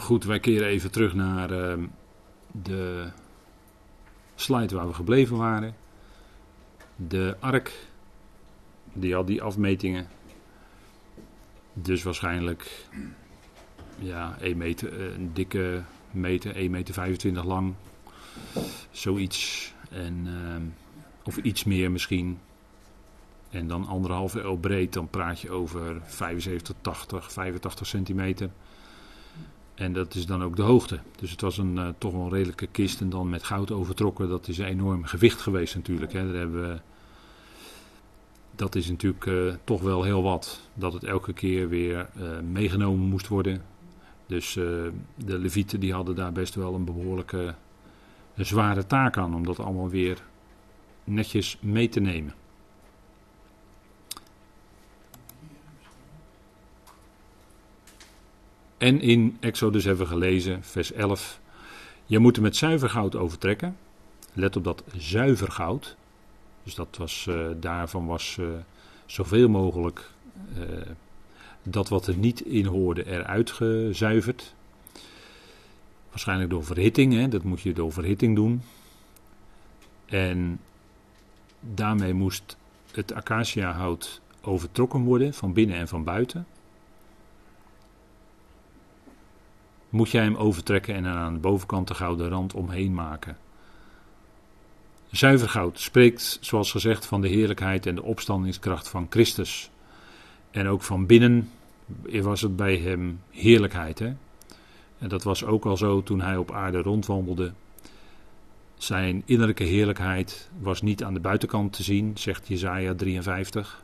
Goed, wij keren even terug naar ehm, de slide waar we gebleven waren. De ark, die had die afmetingen. Dus waarschijnlijk ja, 1 meter, eh, een dikke meter, 1 meter 25 lang. Zoiets. En, ehm, of iets meer misschien. En dan anderhalve L breed, dan praat je over 75, 80, 85 centimeter. En dat is dan ook de hoogte. Dus het was een, uh, toch wel redelijke kist en dan met goud overtrokken. Dat is een enorm gewicht geweest natuurlijk. Hè. Daar hebben dat is natuurlijk uh, toch wel heel wat. Dat het elke keer weer uh, meegenomen moest worden. Dus de levieten die hadden daar best wel een behoorlijke zware taak aan. Om dat allemaal weer netjes mee te nemen. En in Exodus hebben we gelezen, vers 11. Je moet hem met zuiver goud overtrekken. Let op dat zuiver goud. Dus dat was, uh, daarvan was uh, zoveel mogelijk uh, dat wat er niet in hoorde eruit gezuiverd. Waarschijnlijk door verhitting, hè? dat moet je door verhitting doen. En daarmee moest het acaciahout overtrokken worden van binnen en van buiten. Moet jij hem overtrekken en aan de bovenkant de gouden rand omheen maken. Zuiver goud spreekt, zoals gezegd, van de heerlijkheid en de opstandingskracht van Christus. En ook van binnen was het bij hem heerlijkheid. Hè? En dat was ook al zo toen hij op aarde rondwandelde. Zijn innerlijke heerlijkheid was niet aan de buitenkant te zien, zegt Jezaja 53.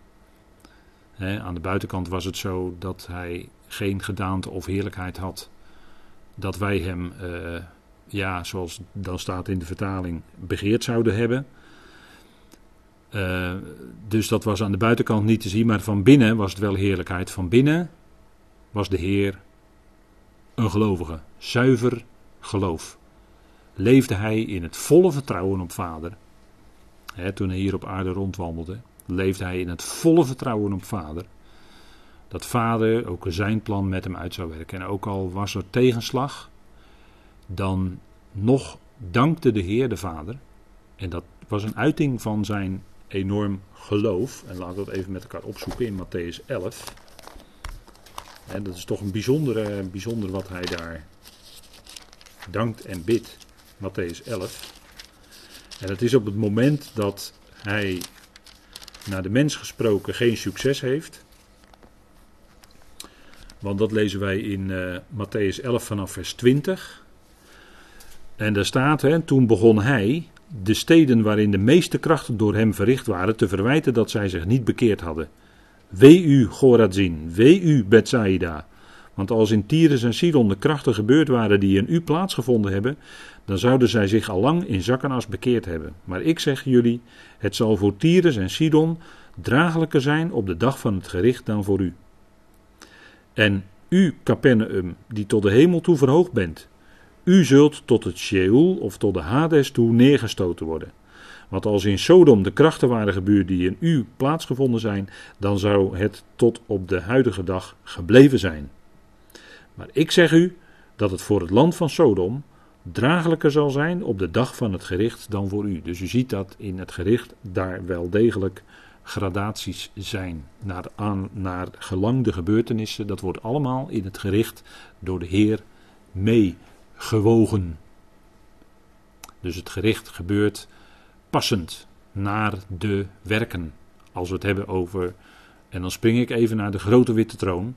aan de buitenkant was het zo dat hij geen gedaante of heerlijkheid had dat wij hem, uh, ja, zoals dan staat in de vertaling, begeerd zouden hebben. Uh, dus dat was aan de buitenkant niet te zien, maar van binnen was het wel heerlijkheid. Van binnen was de Heer een gelovige, zuiver geloof. Leefde hij in het volle vertrouwen op Vader. toen hij hier op aarde rondwandelde, leefde hij in het volle vertrouwen op Vader dat vader ook zijn plan met hem uit zou werken. En ook al was er tegenslag, dan nog dankte de Heer de Vader. En dat was een uiting van zijn enorm geloof. En laten we dat even met elkaar opzoeken in Matthäus 11. En dat is toch een bijzondere, bijzonder wat hij daar dankt en bidt. Matthäus 11. En het is op het moment dat hij naar de mens gesproken geen succes heeft. Want dat lezen wij in uh, Matthäus 11 vanaf vers 20. En daar staat, hè, toen begon hij de steden waarin de meeste krachten door hem verricht waren te verwijten dat zij zich niet bekeerd hadden. Wee u, Gorazin, wee u, Bethsaida. Want als in Tyrus en Sidon de krachten gebeurd waren die in u plaatsgevonden hebben, dan zouden zij zich al lang in zakkenas bekeerd hebben. Maar ik zeg jullie, het zal voor Tyrus en Sidon draaglijker zijn op de dag van het gericht dan voor u. En u, Capernaum, die tot de hemel toe verhoogd bent, u zult tot het Sheol of tot de Hades toe neergestoten worden. Want als in Sodom de krachten waren gebeurd die in u plaatsgevonden zijn, dan zou het tot op de huidige dag gebleven zijn. Maar ik zeg u dat het voor het land van Sodom draaglijker zal zijn op de dag van het gericht dan voor u. Dus u ziet dat in het gericht daar wel degelijk gradaties zijn naar, aan, naar gelang de gebeurtenissen. Dat wordt allemaal in het gericht door de Heer meegewogen. Dus het gericht gebeurt passend naar de werken. Als we het hebben over, en dan spring ik even naar de grote witte troon.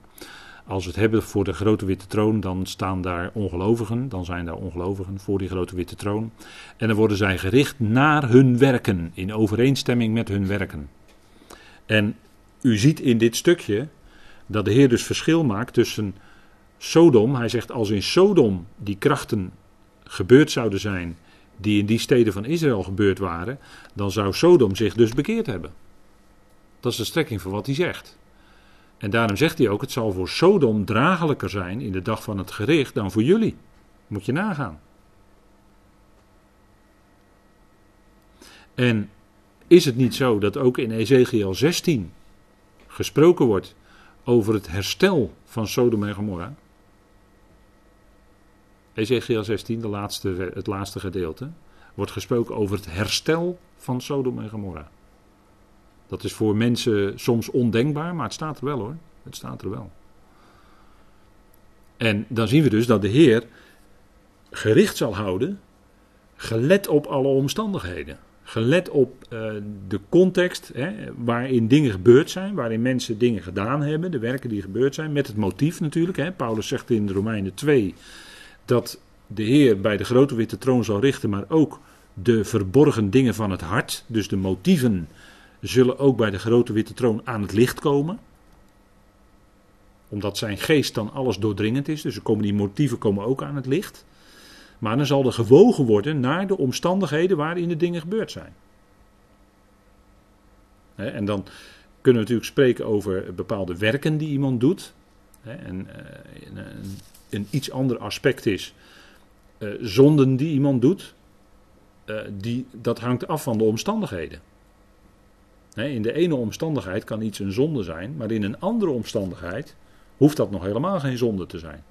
Als we het hebben voor de grote witte troon, dan staan daar ongelovigen, dan zijn daar ongelovigen voor die grote witte troon. En dan worden zij gericht naar hun werken, in overeenstemming met hun werken. En u ziet in dit stukje dat de Heer dus verschil maakt tussen Sodom. Hij zegt als in Sodom die krachten gebeurd zouden zijn die in die steden van Israël gebeurd waren, dan zou Sodom zich dus bekeerd hebben. Dat is de strekking van wat hij zegt. En daarom zegt hij ook: het zal voor Sodom dragelijker zijn in de dag van het gericht dan voor jullie. Moet je nagaan. En is het niet zo dat ook in Ezekiel 16 gesproken wordt over het herstel van Sodom en Gomorra? Ezekiel 16, de laatste, het laatste gedeelte, wordt gesproken over het herstel van Sodom en Gomorra. Dat is voor mensen soms ondenkbaar, maar het staat er wel hoor. Het staat er wel. En dan zien we dus dat de Heer gericht zal houden, gelet op alle omstandigheden. Gelet op uh, de context hè, waarin dingen gebeurd zijn, waarin mensen dingen gedaan hebben, de werken die gebeurd zijn, met het motief natuurlijk. Hè. Paulus zegt in Romeinen 2 dat de Heer bij de grote witte troon zal richten, maar ook de verborgen dingen van het hart, dus de motieven, zullen ook bij de grote witte troon aan het licht komen omdat zijn geest dan alles doordringend is. Dus komen die motieven komen ook aan het licht. Maar dan zal er gewogen worden naar de omstandigheden waarin de dingen gebeurd zijn. En dan kunnen we natuurlijk spreken over bepaalde werken die iemand doet. En eh, een, iets ander aspect is uh, zonden die iemand doet. Uh, die, dat hangt af van de omstandigheden. In de ene omstandigheid kan iets een zonde zijn, maar in een andere omstandigheid hoeft dat nog helemaal geen zonde te zijn.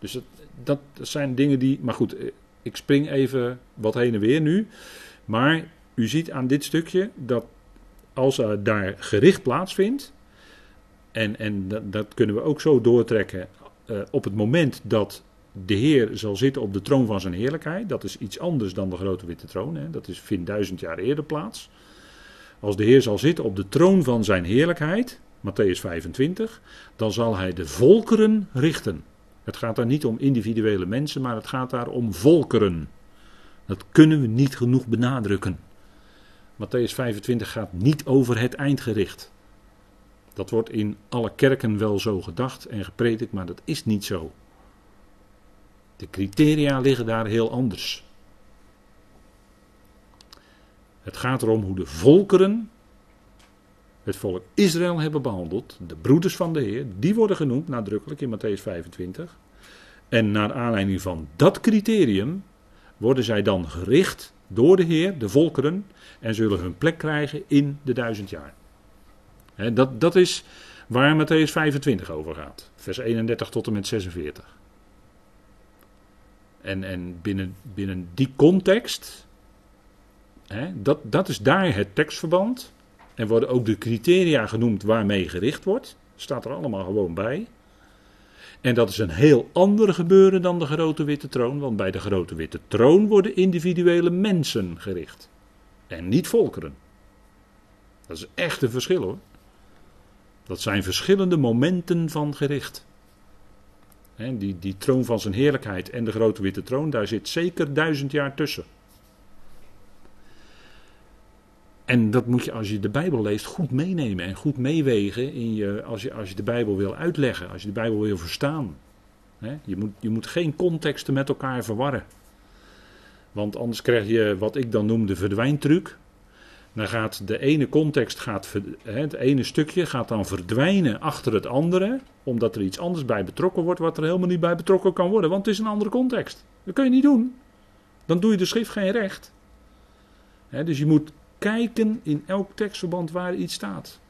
Dus dat, zijn dingen die. Maar goed, eh, ik spring even wat heen en weer nu. Maar u ziet aan dit stukje dat als er daar gericht plaatsvindt. En, en dat, dat kunnen we ook zo doortrekken. Uh, op het moment dat de Heer zal zitten op de troon van zijn heerlijkheid. Dat is iets anders dan de grote witte troon. Hè. Dat is, vindt duizend jaar eerder plaats. Als de Heer zal zitten op de troon van zijn heerlijkheid. Matthäus 25, dan zal hij de volkeren richten. Het gaat daar niet om individuele mensen, maar het gaat daar om volkeren. Dat kunnen we niet genoeg benadrukken. Matthäus 25 gaat niet over het eindgericht. Dat wordt in alle kerken wel zo gedacht en gepredikt, maar dat is niet zo. De criteria liggen daar heel anders. Het gaat erom hoe de volkeren het volk Israël hebben behandeld, de broeders van de Heer, die worden genoemd nadrukkelijk in Matthäus 25. En naar aanleiding van dat criterium worden zij dan gericht door de Heer, de volkeren, en zullen hun plek krijgen in de duizend jaar. dat, dat is waar Matthäus 25 over gaat, vers 31 tot en met 46. En, en binnen, binnen die context, dat, dat is daar het tekstverband. En worden ook de criteria genoemd waarmee gericht wordt. Staat er allemaal gewoon bij. En dat is een heel ander gebeuren dan de grote witte troon. Want bij de grote witte troon worden individuele mensen gericht. En niet volkeren. Dat is echt een verschil hoor. Dat zijn verschillende momenten van gericht. die, die troon van zijn heerlijkheid en de grote witte troon, daar zit zeker duizend jaar tussen. En dat moet je als je de Bijbel leest goed meenemen en goed meewegen in je, als, je, als je de Bijbel wil uitleggen, als je de Bijbel wil verstaan. je, moet, je moet geen contexten met elkaar verwarren. Want anders krijg je wat ik dan noem de verdwijntruc. Dan gaat de ene context, gaat, het ene stukje gaat dan verdwijnen achter het andere, omdat er iets anders bij betrokken wordt wat er helemaal niet bij betrokken kan worden, want het is een andere context. Dat kun je niet doen. Dan doe je de schrift geen recht. dus je moet kijken in elk tekstverband waar iets staat.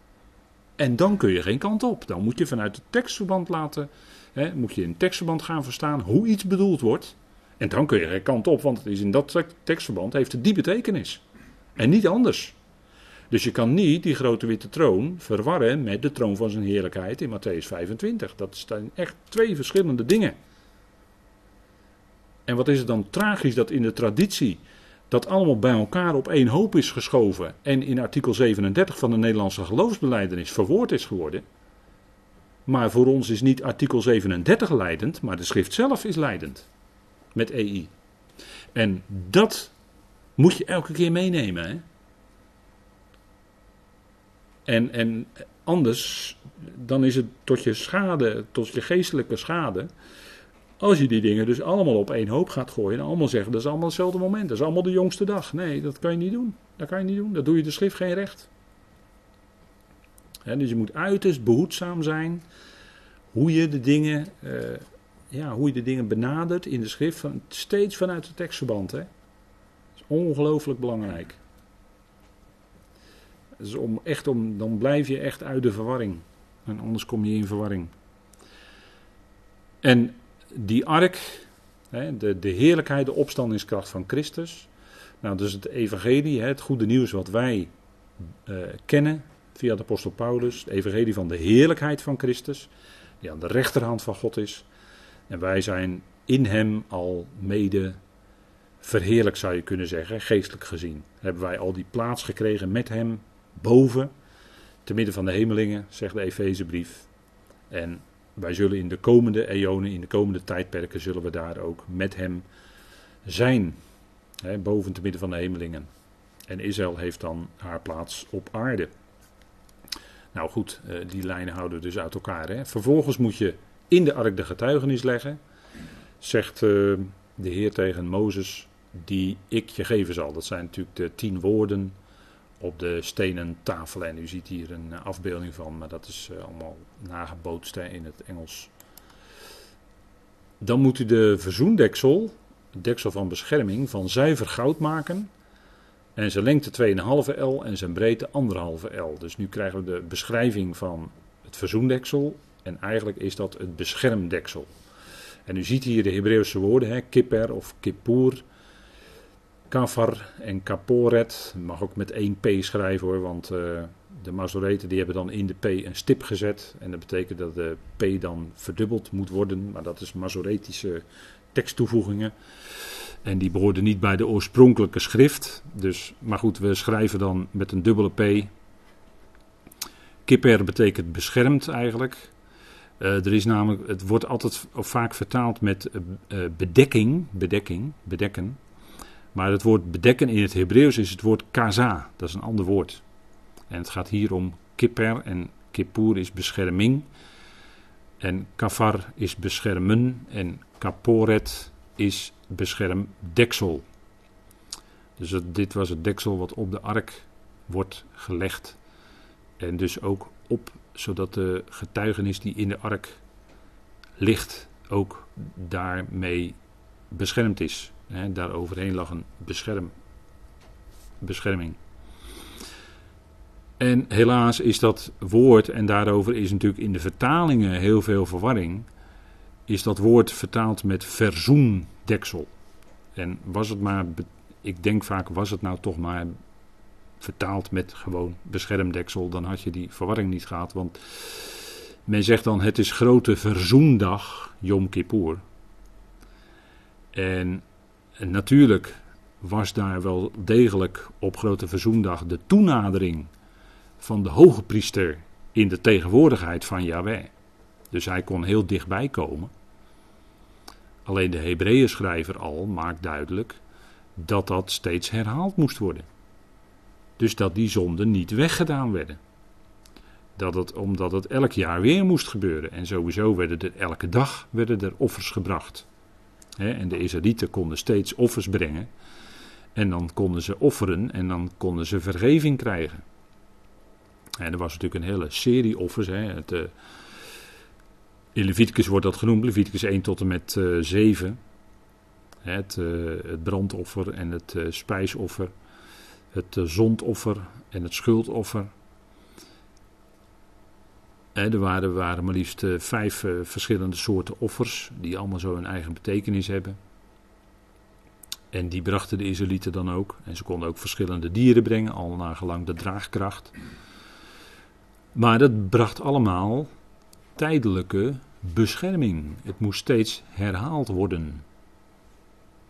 En dan kun je geen kant op. Dan moet je vanuit het tekstverband laten, hè, moet je in tekstverband gaan verstaan hoe iets bedoeld wordt. En dan kun je geen kant op, want het is in dat tekstverband heeft het die betekenis. En niet anders. Dus je kan niet die grote witte troon verwarren met de troon van zijn heerlijkheid in Matthäus 25. Dat zijn echt twee verschillende dingen. En wat is het dan tragisch dat in de traditie dat allemaal bij elkaar op één hoop is geschoven en in artikel 37 van de Nederlandse geloofsbeleidenis verwoord is geworden. Maar voor ons is niet artikel 37 leidend, maar de schrift zelf is leidend. Met EI. En dat moet je elke keer meenemen. Hè? En, en anders, dan is het tot je schade, tot je geestelijke schade, als je die dingen dus allemaal op één hoop gaat gooien en allemaal zeggen dat is allemaal hetzelfde moment, dat is allemaal de jongste dag. Nee, dat kan je niet doen. Dat kan je niet doen. Dat doe je de schrift geen recht. dus je moet uiterst behoedzaam zijn hoe je de dingen, uh, ja, hoe je de dingen benadert in de schrift, steeds vanuit het tekstverband. Hè. Dat is ongelooflijk belangrijk. Dus om, echt om, dan blijf je echt uit de verwarring. En anders kom je in verwarring. En die ark, de, de heerlijkheid, de opstandingskracht van Christus. Nou, dus het evangelie, het goede nieuws wat wij uh, kennen via de apostel Paulus. Het evangelie van de heerlijkheid van Christus, die aan de rechterhand van God is. En wij zijn in hem al mede verheerlijk zou je kunnen zeggen, geestelijk gezien. Hebben wij al die plaats gekregen met hem boven, te midden van de hemelingen, zegt de Efezebrief. En wij zullen in de komende eonen, in de komende tijdperken, zullen we daar ook met hem zijn. Hè, boven te midden van de hemelingen. En Israël heeft dan haar plaats op aarde. Nou goed, eh, die lijnen houden dus uit elkaar. Hè. Vervolgens moet je in de ark de getuigenis leggen, zegt eh, de Heer tegen Mozes, die ik je geven zal. Dat zijn natuurlijk de tien woorden op de stenen tafel. En u ziet hier een eh, afbeelding van, maar dat is allemaal nagebootst in het Engels. Dan moet u de verzoendeksel, het deksel van bescherming, van zuiver goud maken. En zijn lengte 2,5 L en zijn breedte 1,5 L. Dus nu krijgen we de beschrijving van het verzoendeksel. En eigenlijk is dat het beschermdeksel. En u ziet hier de Hebreeuwse woorden, hè, kipper of kippur, kafar en kaporet. Mag ook met één P schrijven hoor, want uh, de Mazoreten die hebben dan in de P een stip gezet. En dat betekent dat de P dan verdubbeld moet worden. Maar dat is Masoretische teksttoevoegingen. En die behoorden niet bij de oorspronkelijke schrift. Dus, maar goed, we schrijven dan met een dubbele P. Kipper betekent beschermd eigenlijk. Uh, er is namelijk, het wordt altijd of vaak vertaald met uh, bedekking, bedekking, bedekken. Maar het woord bedekken in het Hebreeuws is het woord kaza, dat is een ander woord. En het gaat hier om kipper en kippur is bescherming. En kafar is beschermen en kaporet is beschermdeksel. Dus dit was het deksel wat op de ark wordt gelegd. En dus ook op, zodat de getuigenis die in de ark ligt, ook daarmee beschermd is. He, daar overheen lag een bescherm, bescherming. En helaas is dat woord, en daarover is natuurlijk in de vertalingen heel veel verwarring, is dat woord vertaald met verzoendeksel. En was het maar, ik denk vaak, was het nou toch maar vertaald met gewoon beschermdeksel, dan had je die verwarring niet gehad. Want men zegt dan, het is grote verzoendag, Yom Kippur. En, natuurlijk was daar wel degelijk op grote verzoendag de toenadering van de hoge priester in de tegenwoordigheid van Yahweh. Dus hij kon heel dichtbij komen. Alleen de Hebreeën schrijver al maakt duidelijk dat dat steeds herhaald moest worden. Dus dat die zonden niet weggedaan werden. Dat het, omdat het elk jaar weer moest gebeuren. En sowieso werden er elke dag werden er offers gebracht. En de Israëlieten konden steeds offers brengen. En dan konden ze offeren en dan konden ze vergeving krijgen. En er was natuurlijk een hele serie offers. Het, uh, in Leviticus wordt dat genoemd, Leviticus 1 tot en met uh, eh, 7. Het, uh, het, brandoffer en het spijsoffer, het zondoffer en het schuldoffer. Er waren, waren maar liefst vijf verschillende soorten offers, die allemaal zo een eigen betekenis hebben. En die brachten de Israëlieten dan ook. En ze konden ook verschillende dieren brengen, al gelang de draagkracht. Maar dat bracht allemaal tijdelijke bescherming. Het moest steeds herhaald worden.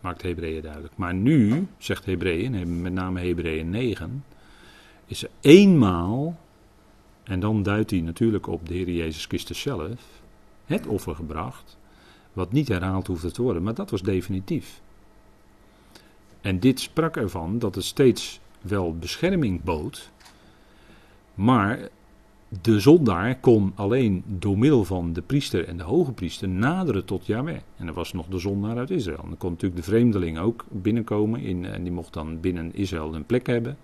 Maakt Hebreeën duidelijk. Maar nu, zegt Hebreeën, met name Hebreeën 9, is er eenmaal, en dan duidt hij natuurlijk op de Heer Jezus Christus zelf, het offer gebracht, wat niet herhaald hoefde te worden, maar dat was definitief. En dit sprak ervan dat het steeds wel bescherming bood, maar de zondaar kon alleen door middel van de priester en de hoge priester naderen tot Yahweh. En er was nog de zondaar uit Israël. dan kon natuurlijk de vreemdeling ook binnenkomen in, en die mocht dan binnen Israël een plek hebben.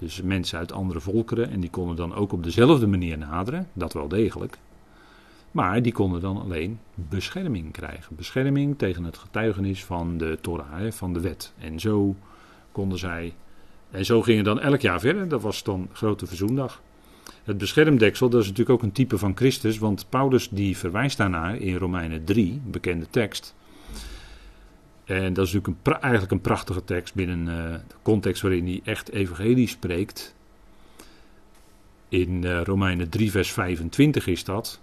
Dus mensen uit andere volkeren en die konden dan ook op dezelfde manier naderen, dat wel degelijk. Maar die konden dan alleen bescherming krijgen. Bescherming tegen het getuigenis van de Torah, van de wet. En zo konden zij. En zo gingen dan elk jaar verder. Dat was dan Grote Verzoendag. Het beschermdeksel, dat is natuurlijk ook een type van Christus, want Paulus die verwijst daarnaar in Romeinen 3, bekende tekst. En dat is natuurlijk een, eigenlijk een prachtige tekst binnen uh, de context waarin hij echt evangelie spreekt. In uh, Romeinen 3, vers 25 is dat.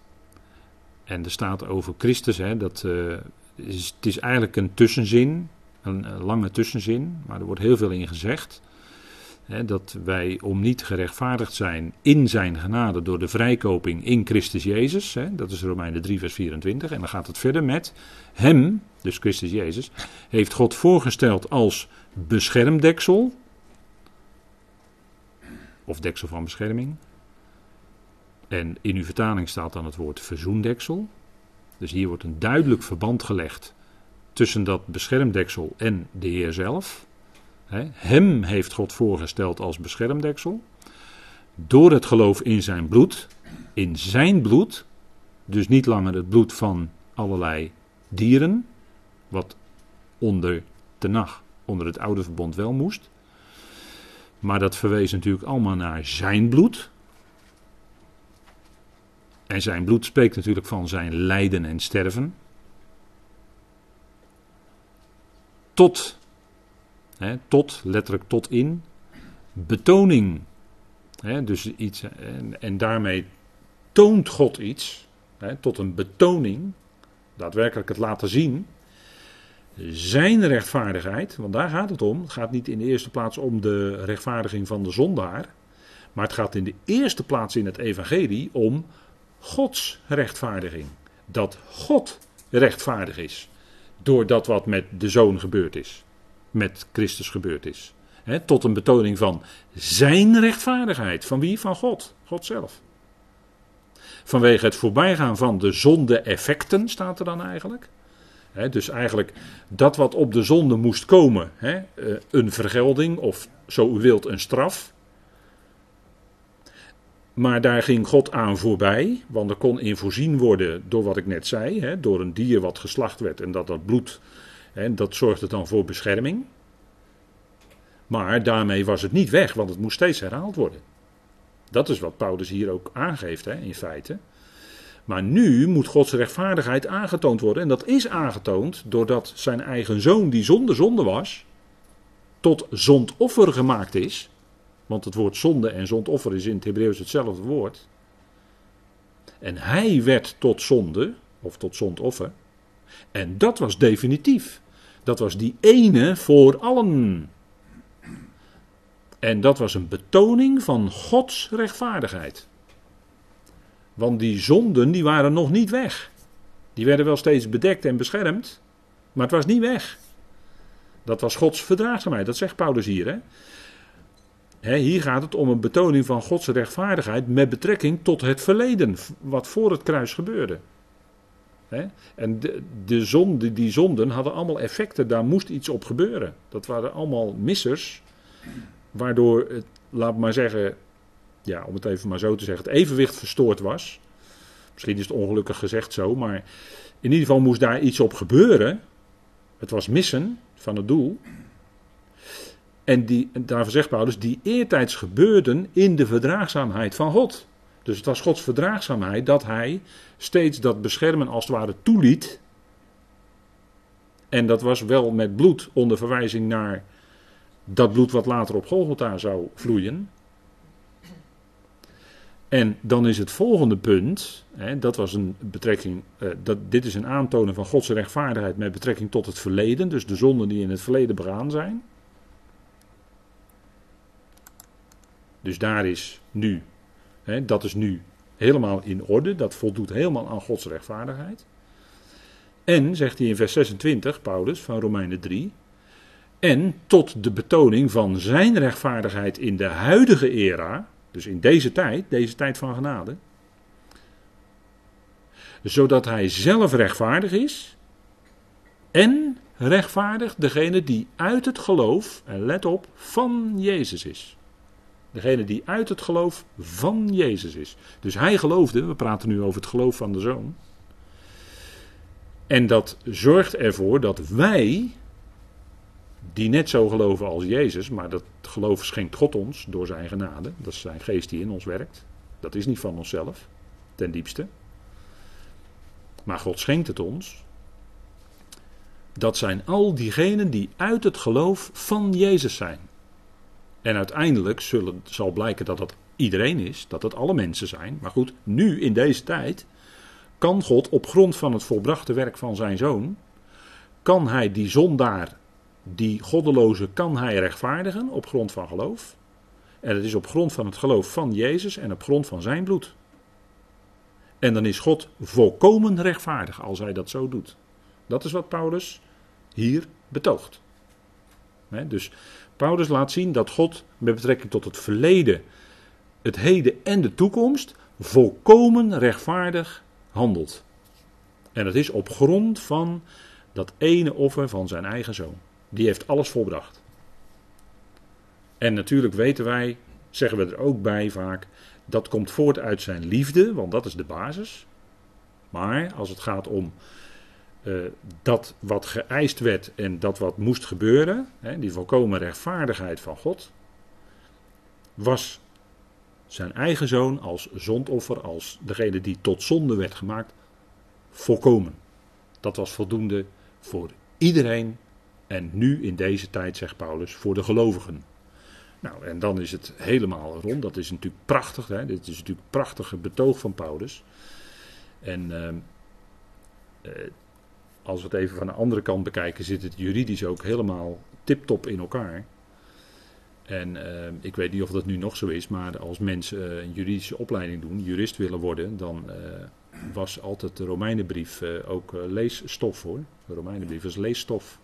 En er staat over Christus, hè, dat, uh, is, het is eigenlijk een tussenzin, een, een, lange tussenzin, maar er wordt heel veel in gezegd. Dat wij om niet gerechtvaardigd zijn in zijn genade door de vrijkoping in Christus Jezus. Dat is Romeinen 3, vers 24. En dan gaat het verder met hem, dus Christus Jezus, heeft God voorgesteld als beschermdeksel. Of deksel van bescherming. En in uw vertaling staat dan het woord verzoendeksel. Dus hier wordt een duidelijk verband gelegd tussen dat beschermdeksel en de Heer zelf. Hem heeft God voorgesteld als beschermdeksel. Door het geloof in zijn bloed, in zijn bloed, dus niet langer het bloed van allerlei dieren, wat onder nacht onder het oude verbond wel moest. Maar dat verwees natuurlijk allemaal naar zijn bloed. En zijn bloed spreekt natuurlijk van zijn lijden en sterven. Tot, tot, letterlijk tot in, betoning. Dus iets, en, en daarmee toont God iets, tot een betoning, daadwerkelijk het laten zien. Zijn rechtvaardigheid, want daar gaat het om. Het gaat niet in de eerste plaats om de rechtvaardiging van de zondaar. Maar het gaat in de eerste plaats in het evangelie om Gods rechtvaardiging. Dat God rechtvaardig is. Door dat wat met de zoon gebeurd is. Met Christus gebeurd is. tot een betoning van zijn rechtvaardigheid. Van wie? Van God. God zelf. Vanwege het voorbijgaan van de zonde-effecten, staat er dan eigenlijk. dus eigenlijk dat wat op de zonde moest komen, eh, een vergelding of zo u wilt een straf. Maar daar ging God aan voorbij, want er kon in voorzien worden door wat ik net zei, door een dier wat geslacht werd en dat dat bloed, hè, dat zorgde dan voor bescherming. Maar daarmee was het niet weg, want het moest steeds herhaald worden. Dat is wat Paulus hier ook aangeeft, hè, in feite. Maar nu moet Gods rechtvaardigheid aangetoond worden. En dat is aangetoond doordat zijn eigen zoon, die zonder zonde was, tot zondoffer gemaakt is. Want het woord zonde en zondoffer is in het Hebreeuws hetzelfde woord. En hij werd tot zonde, of tot zondoffer. En dat was definitief. Dat was die ene voor allen. En dat was een betoning van Gods rechtvaardigheid. Want die zonden die waren nog niet weg. Die werden wel steeds bedekt en beschermd, maar het was niet weg. Dat was Gods verdraagzaamheid, dat zegt Paulus hier. Hè? hier gaat het om een betoning van Gods rechtvaardigheid met betrekking tot het verleden, wat voor het kruis gebeurde. En de, de die zonden hadden allemaal effecten, daar moest iets op gebeuren. Dat waren allemaal missers, waardoor het, laat maar zeggen, ja, om het even maar zo te zeggen, het evenwicht verstoord was. Misschien is het ongelukkig gezegd zo, maar in ieder geval moest daar iets op gebeuren. Het was missen van het doel. En, die, daarvoor zegt Paulus, die eertijds gebeurden in de verdraagzaamheid van God. Dus het was Gods verdraagzaamheid dat hij steeds dat beschermen als het ware toeliet. En dat was wel met bloed onder verwijzing naar dat bloed wat later op Golgotha zou vloeien. En dan is het volgende punt, hè, dat was een betrekking, eh, dat, dit is een aantonen van Gods rechtvaardigheid met betrekking tot het verleden, dus de zonden die in het verleden begaan zijn. Dus daar is nu, dat is nu helemaal in orde, dat voldoet helemaal aan Gods rechtvaardigheid. En, zegt hij in vers 26, Paulus van Romeinen 3, en tot de betoning van zijn rechtvaardigheid in de huidige era, dus in deze tijd, deze tijd van genade, zodat hij zelf rechtvaardig is en rechtvaardig degene die uit het geloof, en let op, van Jezus is. Degene die uit het geloof van Jezus is. Dus hij geloofde, we praten nu over het geloof van de zoon. En dat zorgt ervoor dat wij, die net zo geloven als Jezus, maar dat geloof schenkt God ons door zijn genade, dat is zijn geest die in ons werkt. Dat is niet van onszelf, ten diepste. Maar God schenkt het ons. Dat zijn al diegenen die uit het geloof van Jezus zijn. En uiteindelijk zullen, zal blijken dat dat iedereen is, dat het alle mensen zijn. Maar goed, nu in deze tijd kan God op grond van het volbrachte werk van zijn zoon, kan hij die zondaar, die goddeloze, kan hij rechtvaardigen op grond van geloof. En het is op grond van het geloof van Jezus en op grond van zijn bloed. En dan is God volkomen rechtvaardig als hij dat zo doet. Dat is wat Paulus hier betoogt. dus Paulus laat zien dat God met betrekking tot het verleden, het heden en de toekomst volkomen rechtvaardig handelt. En dat is op grond van dat ene offer van zijn eigen zoon. Die heeft alles volbracht. En natuurlijk weten wij, zeggen we er ook bij vaak, dat komt voort uit zijn liefde, want dat is de basis. Maar als het gaat om uh, dat wat geëist werd en dat wat moest gebeuren, hè, die volkomen rechtvaardigheid van God, was zijn eigen zoon als zondoffer, als degene die tot zonde werd gemaakt, volkomen. Dat was voldoende voor iedereen en nu in deze tijd, zegt Paulus, voor de gelovigen. Nou, en dan is het helemaal rond. Dat is natuurlijk prachtig. Hè? Dit is natuurlijk een prachtige betoog van Paulus. En uh, uh, als we het even van de andere kant bekijken, zit het juridisch ook helemaal tip-top in elkaar. En uh, ik weet niet of dat nu nog zo is, maar als mensen een juridische opleiding doen, jurist willen worden, dan was altijd de Romeinenbrief ook leesstof hoor. De Romeinenbrief is leesstof.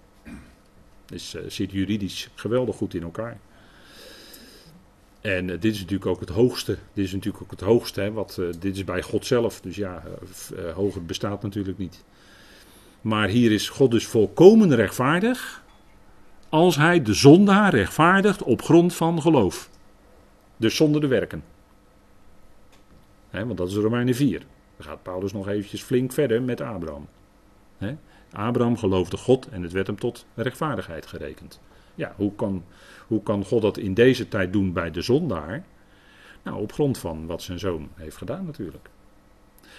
Dus zit juridisch geweldig goed in elkaar. En dit is natuurlijk ook het hoogste. Dit is natuurlijk ook het hoogste. Wat, dit is bij God zelf. Dus ja, hoger bestaat natuurlijk niet. Maar hier is God dus volkomen rechtvaardig. Als hij de zondaar rechtvaardigt op grond van geloof. Dus zonder de werken. Want dat is Romeinen 4. Dan gaat Paulus nog eventjes flink verder met Abraham. Hè? Abraham geloofde God en het werd hem tot rechtvaardigheid gerekend. Ja, hoe kan, hoe kan God dat in deze tijd doen bij de zondaar? Nou, op grond van wat zijn zoon heeft gedaan natuurlijk.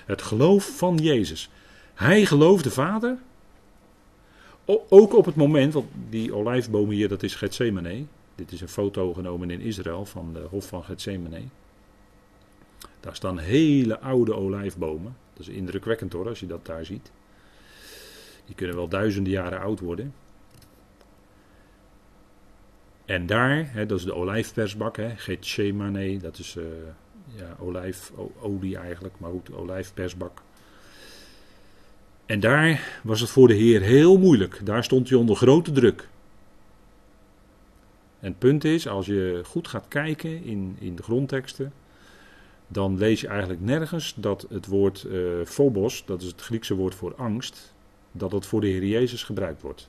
Het geloof van Jezus. Hij geloofde Vader. Ook op het moment, want die olijfboom hier, dat is Gethsemane. Dit is een foto genomen in Israël van de hof van Gethsemane. Daar staan hele oude olijfbomen. Dat is indrukwekkend hoor, als je dat daar ziet. Die kunnen wel duizenden jaren oud worden. En daar, hè, dat is de olijfpersbak, hè, Gethsemane, dat is uh, ja, olijfolie eigenlijk, maar goed, olijfpersbak. En daar was het voor de Heer heel moeilijk. Daar stond hij onder grote druk. En het punt is, als je goed gaat kijken in, in de grondteksten, dan lees je eigenlijk nergens dat het woord uh, phobos, dat is het Griekse woord voor angst, dat het voor de Heer Jezus gebruikt wordt.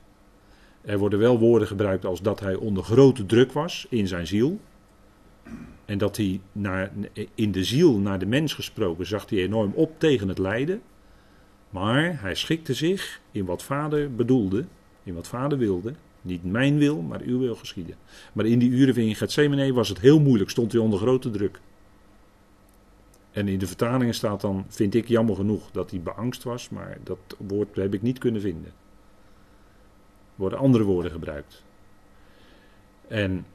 Er worden wel woorden gebruikt als dat hij onder grote druk was in zijn ziel. En dat hij naar, in de ziel naar de mens gesproken zag hij enorm op tegen het lijden. Maar hij schikte zich in wat vader bedoelde, in wat vader wilde. Niet mijn wil, maar uw wil geschieden. Maar in die uren in Gethsemane was het heel moeilijk, stond hij onder grote druk. En in de vertalingen staat dan, vind ik jammer genoeg, dat hij beangst was, maar dat woord heb ik niet kunnen vinden worden andere woorden gebruikt. En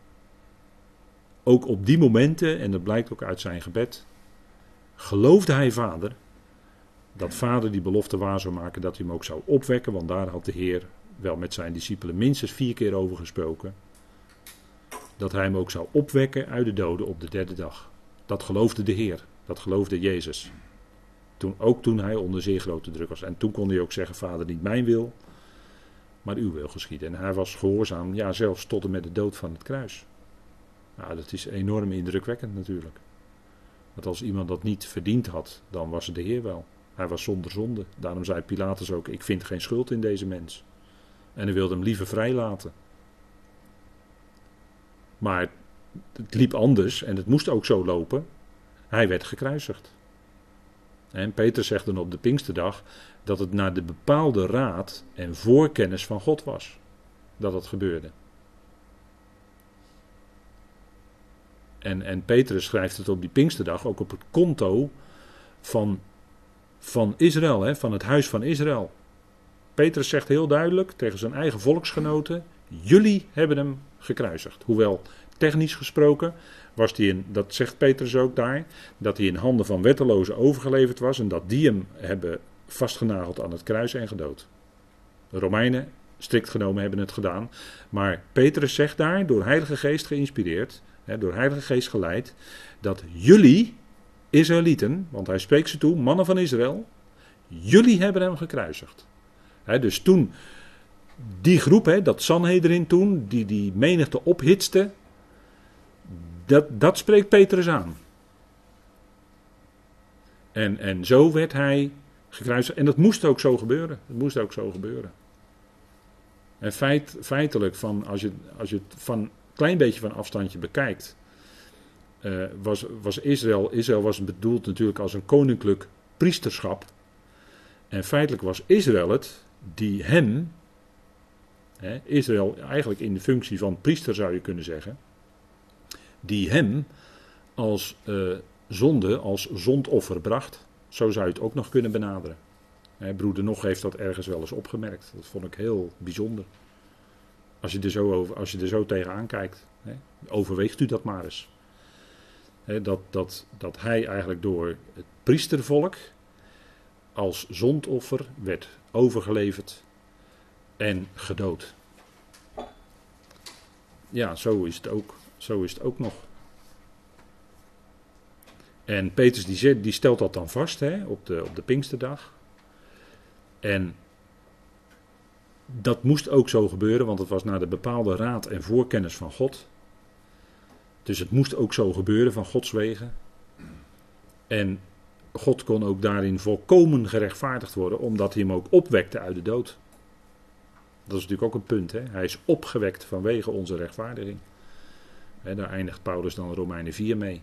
ook op die momenten, en dat blijkt ook uit zijn gebed, geloofde hij vader dat vader die belofte waar zou maken dat hij hem ook zou opwekken, want daar had de Heer wel met zijn discipelen minstens vier keer over gesproken. Dat hij hem ook zou opwekken uit de doden op de derde dag. Dat geloofde de Heer, dat geloofde Jezus. Toen, ook toen hij onder zeer grote druk was. En toen kon hij ook zeggen: Vader, niet mijn wil, maar uw wil geschieden. En hij was gehoorzaam, ja, zelfs tot en met de dood van het kruis. Nou, dat is enorm indrukwekkend natuurlijk. Want als iemand dat niet verdiend had, dan was het de Heer wel. Hij was zonder zonde. Daarom zei Pilatus ook: Ik vind geen schuld in deze mens. En hij wilde hem liever vrijlaten. Maar het liep anders en het moest ook zo lopen. Hij werd gekruisigd. En Peter zegt dan op de Pinksterdag: dat het naar de bepaalde raad en voorkennis van God was dat het gebeurde. En, en Petrus schrijft het op die Pinksterdag ook op het konto van, van Israël, hè, van het huis van Israël. Petrus zegt heel duidelijk tegen zijn eigen volksgenoten: Jullie hebben hem gekruisigd. Hoewel technisch gesproken was hij in, dat zegt Petrus ook daar, dat hij in handen van wettelozen overgeleverd was en dat die hem hebben vastgenageld aan het kruis en gedood. De Romeinen, strikt genomen, hebben het gedaan. Maar Petrus zegt daar, door Heilige Geest geïnspireerd, hè, door Heilige Geest geleid, dat jullie, Israëlieten, want hij spreekt ze toe, mannen van Israël, jullie hebben hem gekruisigd. Dus toen die groep, hè, dat Sanhedrin toen, die die menigte ophitste, dat, dat spreekt Petrus aan. En, en zo werd hij gekruisigd. En dat moest ook zo gebeuren. Het moest ook zo gebeuren. En feit, feitelijk, van, als, je, als je het van een klein beetje van afstandje bekijkt, uh, was, was Israël, Israël was bedoeld natuurlijk als een koninklijk priesterschap. En feitelijk was Israël het die hem, hè, Israël eigenlijk in de functie van priester zou je kunnen zeggen, die hem als uh, zonde, als zondoffer bracht. Zo zou je het ook nog kunnen benaderen. Hè, broeder Nog heeft dat ergens wel eens opgemerkt. Dat vond ik heel bijzonder. Als je er zo, over, als je er zo tegenaan kijkt, hè, overweegt u dat maar eens. Dat, dat, dat hij eigenlijk door het priestervolk als zondoffer werd overgeleverd en gedood. Ja, zo is het ook. Zo is het ook nog. En Petrus die, die stelt dat dan vast hè, op, de, op de Pinksterdag. En dat moest ook zo gebeuren, want het was naar de bepaalde raad en voorkennis van God. Dus het moest ook zo gebeuren van Gods wegen. En God kon ook daarin volkomen gerechtvaardigd worden, omdat hij hem ook opwekte uit de dood. Dat is natuurlijk ook een punt. Hè? Hij is opgewekt vanwege onze rechtvaardiging. Daar eindigt Paulus dan Romeinen 4 mee.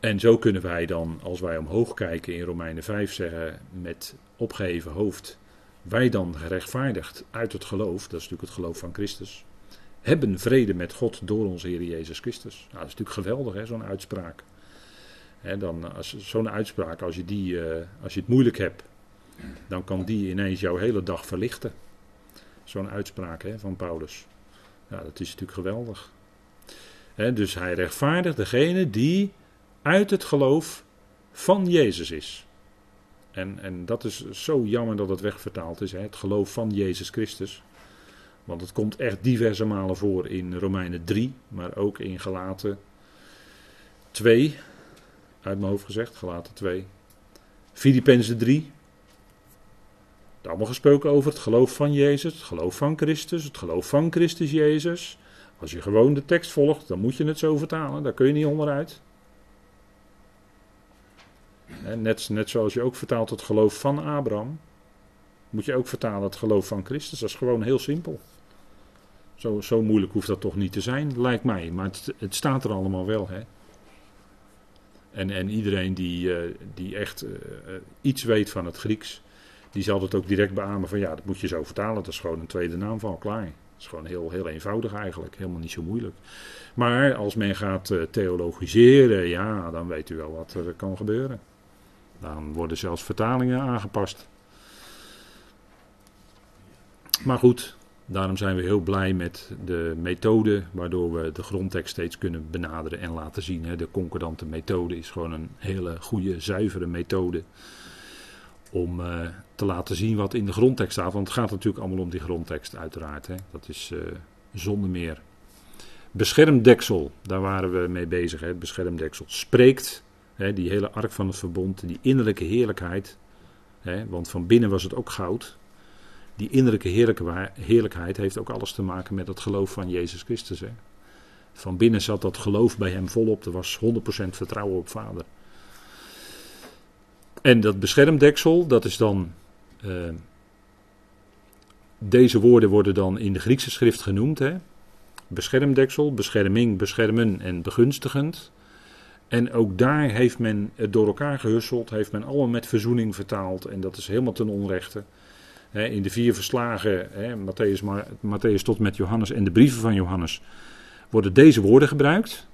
En zo kunnen wij dan, als wij omhoog kijken in Romeinen 5, zeggen met opgeheven hoofd, wij dan gerechtvaardigd uit het geloof, dat is natuurlijk het geloof van Christus, hebben vrede met God door onze Heer Jezus Christus. Nou, dat is natuurlijk geweldig, zo'n uitspraak. Hè, dan, als, zo'n uitspraak, als je, die, uh, als je het moeilijk hebt, dan kan die ineens jouw hele dag verlichten. Zo'n uitspraak hè, van Paulus. Ja, dat is natuurlijk geweldig. Hè, dus hij rechtvaardigt degene die uit het geloof van Jezus is. En, en dat is zo jammer dat het wegvertaald is, hè, het geloof van Jezus Christus. Want het komt echt diverse malen voor in Romeinen 3, maar ook in Galaten 2, uit mijn hoofd gezegd, Galaten 2. Filippenzen 3. Allemaal gesproken over het geloof van Jezus, het geloof van Christus, het geloof van Christus Jezus. Als je gewoon de tekst volgt, dan moet je het zo vertalen, daar kun je niet onderuit. Net, net zoals je ook vertaalt het geloof van Abraham, moet je ook vertalen het geloof van Christus. Dat is gewoon heel simpel. Zo, zo moeilijk hoeft dat toch niet te zijn, lijkt mij. Maar het, het staat er allemaal wel. Hè? En, en iedereen die, uh, die echt uh, iets weet van het Grieks, die zal het ook direct beamen van ja, dat moet je zo vertalen. Dat is gewoon een tweede naam van klaar. Dat is gewoon heel, heel eenvoudig eigenlijk, helemaal niet zo moeilijk. Maar als men gaat theologiseren, ja, dan weet u wel wat er kan gebeuren. Dan worden zelfs vertalingen aangepast. Maar goed, daarom zijn we heel blij met de methode waardoor we de grondtekst steeds kunnen benaderen en laten zien. De concordante methode is gewoon een hele goede, zuivere methode om uh, te laten zien wat in de grondtekst staat. Want het gaat natuurlijk allemaal om die grondtekst uiteraard. Hè. Dat is uh, zonder meer. Beschermdeksel, daar waren we mee bezig. Hè. Het beschermdeksel spreekt die hele ark van het verbond, die innerlijke heerlijkheid. want van binnen was het ook goud. Die innerlijke heerlijkheid heeft ook alles te maken met het geloof van Jezus Christus. Van binnen zat dat geloof bij hem volop. Er was 100% vertrouwen op Vader. En dat beschermdeksel, dat is dan. Uh, deze woorden worden dan in de Griekse schrift genoemd. Hè? Beschermdeksel, bescherming, beschermen en begunstigend. En ook daar heeft men het door elkaar gehusseld, heeft men allemaal met verzoening vertaald. En dat is helemaal ten onrechte. In de vier verslagen, Matthäus, tot met Johannes en de brieven van Johannes, worden deze woorden gebruikt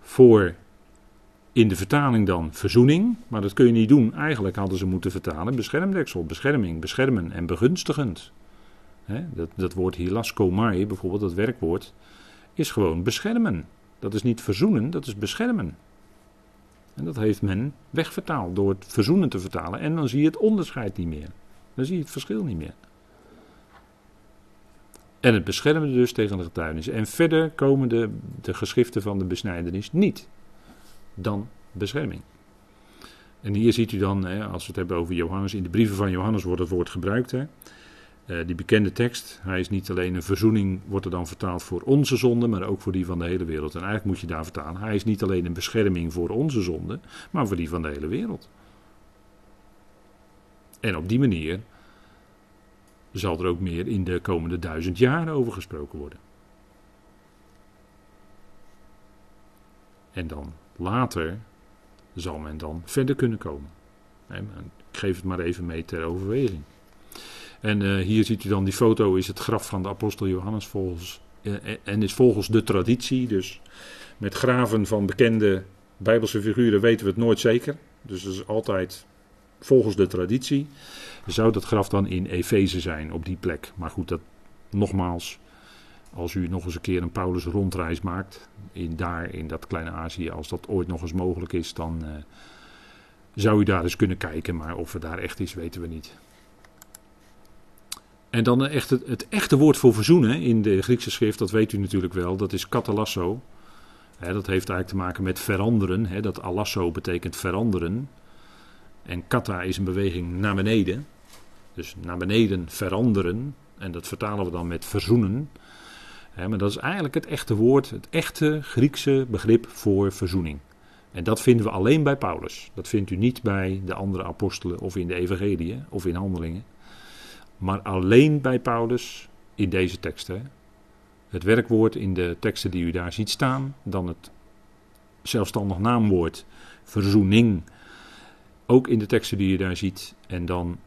voor In de vertaling dan verzoening, maar dat kun je niet doen. Eigenlijk hadden ze moeten vertalen beschermdeksel, bescherming, beschermen en begunstigend. dat, dat woord hilaskomai, bijvoorbeeld, dat werkwoord, is gewoon beschermen. Dat is niet verzoenen, dat is beschermen. En dat heeft men wegvertaald door het verzoenen te vertalen. En dan zie je het onderscheid niet meer. Dan zie je het verschil niet meer. En het beschermde dus tegen de getuigenis. En verder komen de, de geschriften van de besnijdenis niet dan bescherming. En hier ziet u dan, hè, als we het hebben over Johannes, in de brieven van Johannes wordt het woord gebruikt. Hè. Uh, die bekende tekst, hij is niet alleen een verzoening, wordt er dan vertaald voor onze zonde, maar ook voor die van de hele wereld. En eigenlijk moet je daar vertalen, hij is niet alleen een bescherming voor onze zonde, maar voor die van de hele wereld. En op die manier zal er ook meer in de komende duizend jaar over gesproken worden. En dan later zal men dan verder kunnen komen. Ik geef het maar even mee ter overweging. En uh, hier ziet u dan die foto, is het graf van de apostel Johannes volgens, uh, en is volgens de traditie. Dus met graven van bekende bijbelse figuren weten we het nooit zeker. Dus dat is altijd volgens de traditie. Zou dat graf dan in Efeze zijn, op die plek? Maar goed, dat nogmaals, als u nog eens een keer een Paulus rondreis maakt, in daar in dat kleine Azië, als dat ooit nog eens mogelijk is, dan uh, zou u daar eens kunnen kijken. Maar of het daar echt is, weten we niet. En dan echt het, het, echte woord voor verzoenen in de Griekse schrift, dat weet u natuurlijk wel, dat is katalasso. dat heeft eigenlijk te maken met veranderen. dat alasso betekent veranderen. En kata is een beweging naar beneden. Dus naar beneden veranderen. En dat vertalen we dan met verzoenen. maar dat is eigenlijk het echte woord, het echte Griekse begrip voor verzoening. En dat vinden we alleen bij Paulus. Dat vindt u niet bij de andere apostelen of in de evangeliën of in handelingen. Maar alleen bij Paulus in deze teksten. Het werkwoord in de teksten die u daar ziet staan, dan het zelfstandig naamwoord verzoening, ook in de teksten die je daar ziet, en dan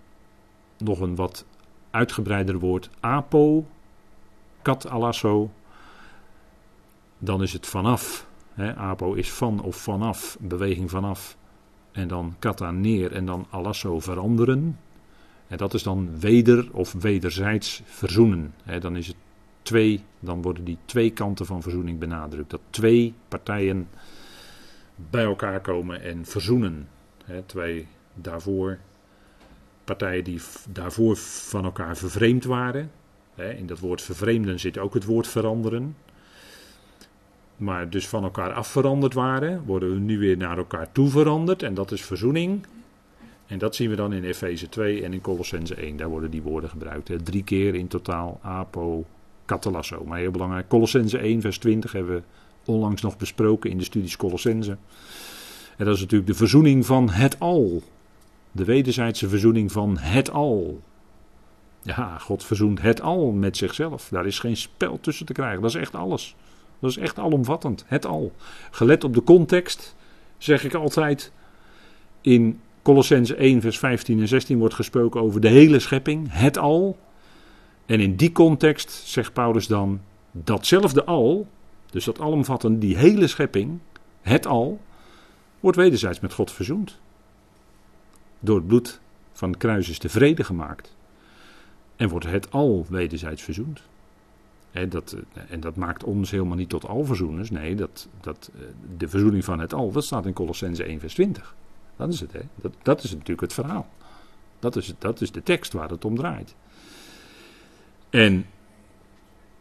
nog een wat uitgebreider woord apo, kat alasso, dan is het vanaf. Apo is van of vanaf, beweging vanaf. En dan kata neer en dan alasso veranderen. En dat is dan weder of wederzijds verzoenen. dan is het twee, dan worden die twee kanten van verzoening benadrukt. Dat twee partijen bij elkaar komen en verzoenen. Twee daarvoor, partijen die daarvoor van elkaar vervreemd waren. in dat woord vervreemden zit ook het woord veranderen. Maar dus van elkaar af veranderd waren, worden we nu weer naar elkaar toe veranderd. En dat is verzoening. En dat zien we dan in Efeze 2 en in Colossense 1. Daar worden die woorden gebruikt. Drie keer in totaal apo, katalasso. Maar heel belangrijk, Colossense 1 vers 20 hebben we onlangs nog besproken in de studies Colossense. En dat is natuurlijk de verzoening van het al. De wederzijdse verzoening van het al. Ja, God verzoent het al met zichzelf. Daar is geen spel tussen te krijgen. Dat is echt alles. Dat is echt alomvattend. Het al. Gelet op de context zeg ik altijd in Colossense 1, vers 15 en 16 wordt gesproken over de hele schepping, het al. En in die context zegt Paulus dan datzelfde al, dus dat alomvatten, die hele schepping, het al, wordt wederzijds met God verzoend. Door het bloed van het kruis is de vrede gemaakt. En wordt het al wederzijds verzoend. dat, en dat maakt ons helemaal niet tot alverzoeners. Nee, dat, dat, de verzoening van het al, dat staat in Colossense 1 vers 20. Dat is het, hè? Dat, dat is natuurlijk het verhaal. Dat is, dat is de tekst waar het om draait. En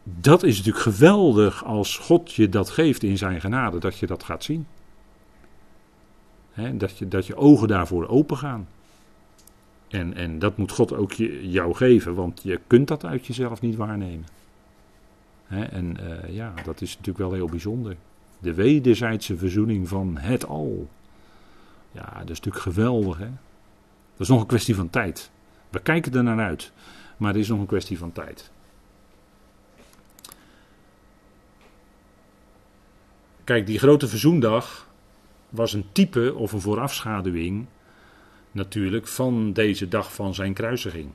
dat is natuurlijk geweldig als God je dat geeft in zijn genade, dat je dat gaat zien. Dat, je, dat je ogen daarvoor open gaan. En, en dat moet God ook je, jou geven, want je kunt dat uit jezelf niet waarnemen. en uh, ja, dat is natuurlijk wel heel bijzonder. De wederzijdse verzoening van het al. Ja, dat is natuurlijk geweldig. Hè? Dat is nog een kwestie van tijd. We kijken er naar uit, maar het is nog een kwestie van tijd. Kijk, die grote verzoendag was een type of een voorafschaduwing natuurlijk van deze dag van zijn kruisiging.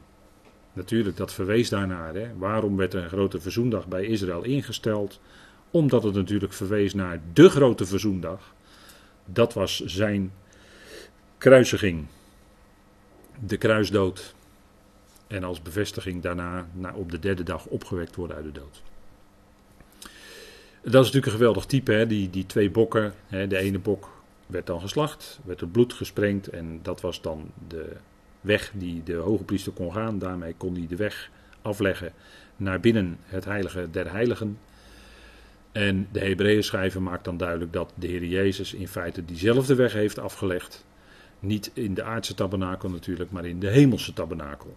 Natuurlijk, dat verwees daarnaar. Hè. Waarom werd er een grote verzoendag bij Israël ingesteld? Omdat het natuurlijk verwees naar de grote verzoendag Dat was zijn kruisiging. De kruisdood. En als bevestiging daarna op de derde dag opgewekt worden uit de dood. Dat is natuurlijk een geweldig type, hè? Die, die twee bokken. Hè? De ene bok werd dan geslacht, werd het bloed gesprengd en dat was dan de weg die de hoge priester kon gaan. Daarmee kon hij de weg afleggen naar binnen het heilige der heiligen. En de Hebreeën schrijver maakt dan duidelijk dat de Heer Jezus in feite diezelfde weg heeft afgelegd. Niet in de aardse tabernakel natuurlijk, maar in de hemelse tabernakel.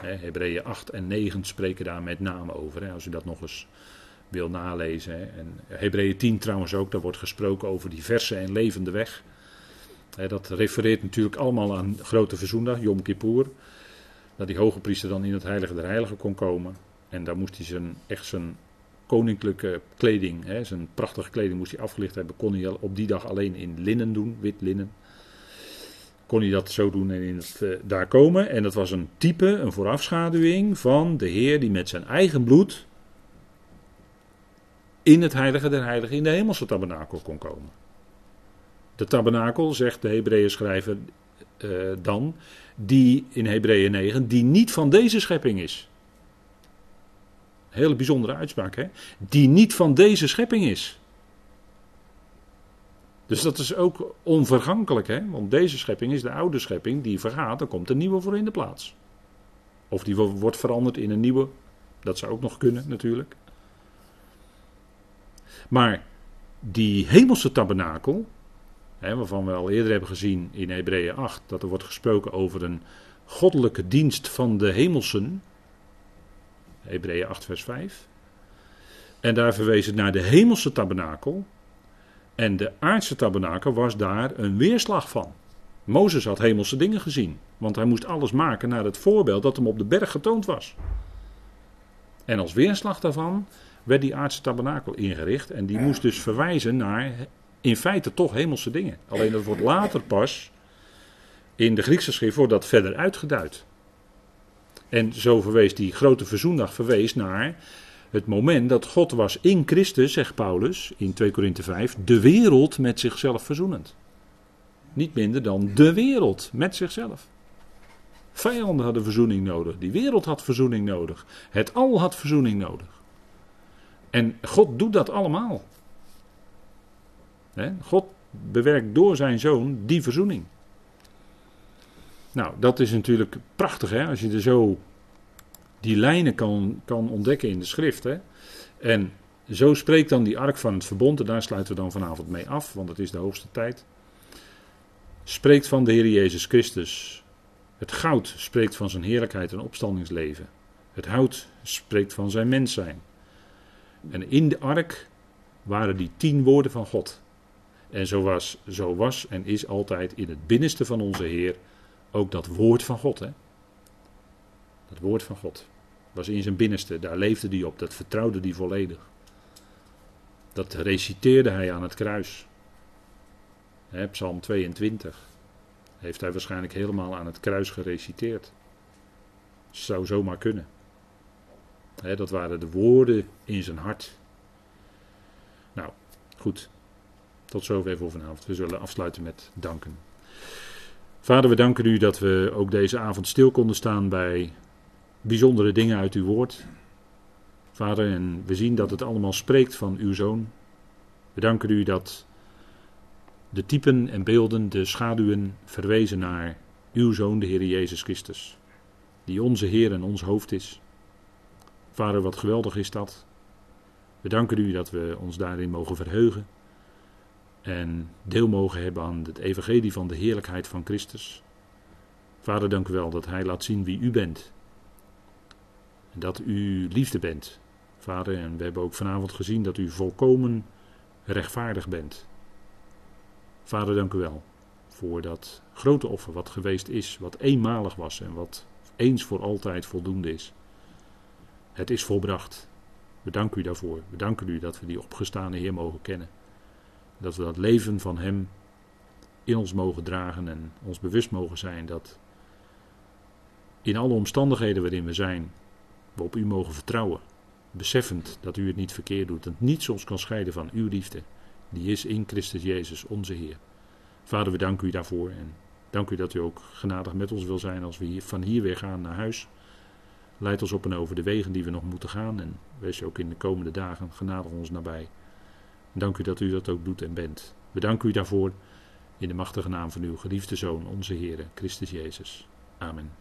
Hebreeën 8 en 9 spreken daar met name over, als u dat nog eens wil nalezen. En Hebreeën 10 trouwens ook, daar wordt gesproken over die verse en levende weg. Dat refereert natuurlijk allemaal aan grote verzoendag, Yom Kippur. Dat die hoge priester dan in het heilige der heiligen kon komen. En daar moest hij zijn, echt zijn koninklijke kleding, hè, zijn prachtige kleding moest hij afgelicht hebben. Kon hij op die dag alleen in linnen doen, wit linnen. Kon hij dat zo doen en in het, uh, daar komen. En dat was een type, een voorafschaduwing van de Heer die met zijn eigen bloed in het heilige der heiligen, in de hemelse tabernakel kon komen. De tabernakel, zegt de Hebreeën schrijver uh, dan, die in Hebreeën 9, die niet van deze schepping is. Hele bijzondere uitspraak, hè? Die niet van deze schepping is. Dus dat is ook onvergankelijk, hè? Want deze schepping is de oude schepping die vergaat, dan komt een nieuwe voor in de plaats. Of die wordt veranderd in een nieuwe, dat zou ook nog kunnen natuurlijk. Maar die hemelse tabernakel, hè, waarvan we al eerder hebben gezien in Hebreeën 8, dat er wordt gesproken over een goddelijke dienst van de hemelsen. Hebreeën 8, vers 5. En daar verwees het naar de hemelse tabernakel. En de aardse tabernakel was daar een weerslag van. Mozes had hemelse dingen gezien, want hij moest alles maken naar het voorbeeld dat hem op de berg getoond was. En als weerslag daarvan werd die aardse tabernakel ingericht. En die moest dus verwijzen naar in feite toch hemelse dingen. Alleen dat wordt later pas in de Griekse schrift wordt dat verder uitgeduid. En zo verwees die grote verzoendag verwees naar het moment dat God was in Christus, zegt Paulus in 2 Korinthe 5, de wereld met zichzelf verzoenend. Niet minder dan de wereld met zichzelf. Vijanden hadden verzoening nodig. Die wereld had verzoening nodig. Het al had verzoening nodig. En God doet dat allemaal. God bewerkt door zijn zoon die verzoening. Nou, dat is natuurlijk prachtig hè, als je er zo die lijnen kan, kan ontdekken in de schrift. En zo spreekt dan die ark van het verbond, en daar sluiten we dan vanavond mee af, want het is de hoogste tijd. Spreekt van de Heer Jezus Christus. Het goud spreekt van zijn heerlijkheid en opstandingsleven. Het hout spreekt van zijn mens zijn. En in de ark waren die tien woorden van God. En zo was, zo was en is altijd in het binnenste van onze Heer ook dat woord van God. Hè? Dat woord van God was in zijn binnenste, daar leefde hij op, dat vertrouwde hij volledig. Dat reciteerde hij aan het kruis. Hè, Psalm 22 heeft hij waarschijnlijk helemaal aan het kruis gereciteerd. Zou zomaar kunnen dat waren de woorden in zijn hart. Nou, goed. Tot zover voor vanavond. We zullen afsluiten met danken. Vader, we danken u dat we ook deze avond stil konden staan bij bijzondere dingen uit uw woord. Vader, en we zien dat het allemaal spreekt van uw zoon. We danken u dat de typen en beelden, de schaduwen verwezen naar uw zoon, de Heer Jezus Christus, die onze Heer en ons hoofd is. Vader, wat geweldig is dat. We danken u dat we ons daarin mogen verheugen. En deel mogen hebben aan het evangelie van de heerlijkheid van Christus. Vader, dank u wel dat Hij laat zien wie u bent. En dat u liefde bent. Vader, en we hebben ook vanavond gezien dat u volkomen rechtvaardig bent. Vader, dank u wel voor dat grote offer wat geweest is, wat eenmalig was en wat eens voor altijd voldoende is. Het is volbracht. We danken u daarvoor. We danken u dat we die opgestane Heer mogen kennen. Dat we dat leven van Hem in ons mogen dragen en ons bewust mogen zijn dat in alle omstandigheden waarin we zijn, we op U mogen vertrouwen. Beseffend dat U het niet verkeerd doet, dat niets ons kan scheiden van Uw liefde Die is in Christus Jezus, onze Heer. Vader, we danken u daarvoor en dank u dat u ook genadig met ons wil zijn als we hier, van hier weer gaan naar huis. Leid ons op en over de wegen die we nog moeten gaan en wees ook in de komende dagen genadig ons nabij. Dank u dat u dat ook doet en bent. We danken u daarvoor in de machtige naam van uw geliefde Zoon, onze Heer, Christus Jezus. Amen.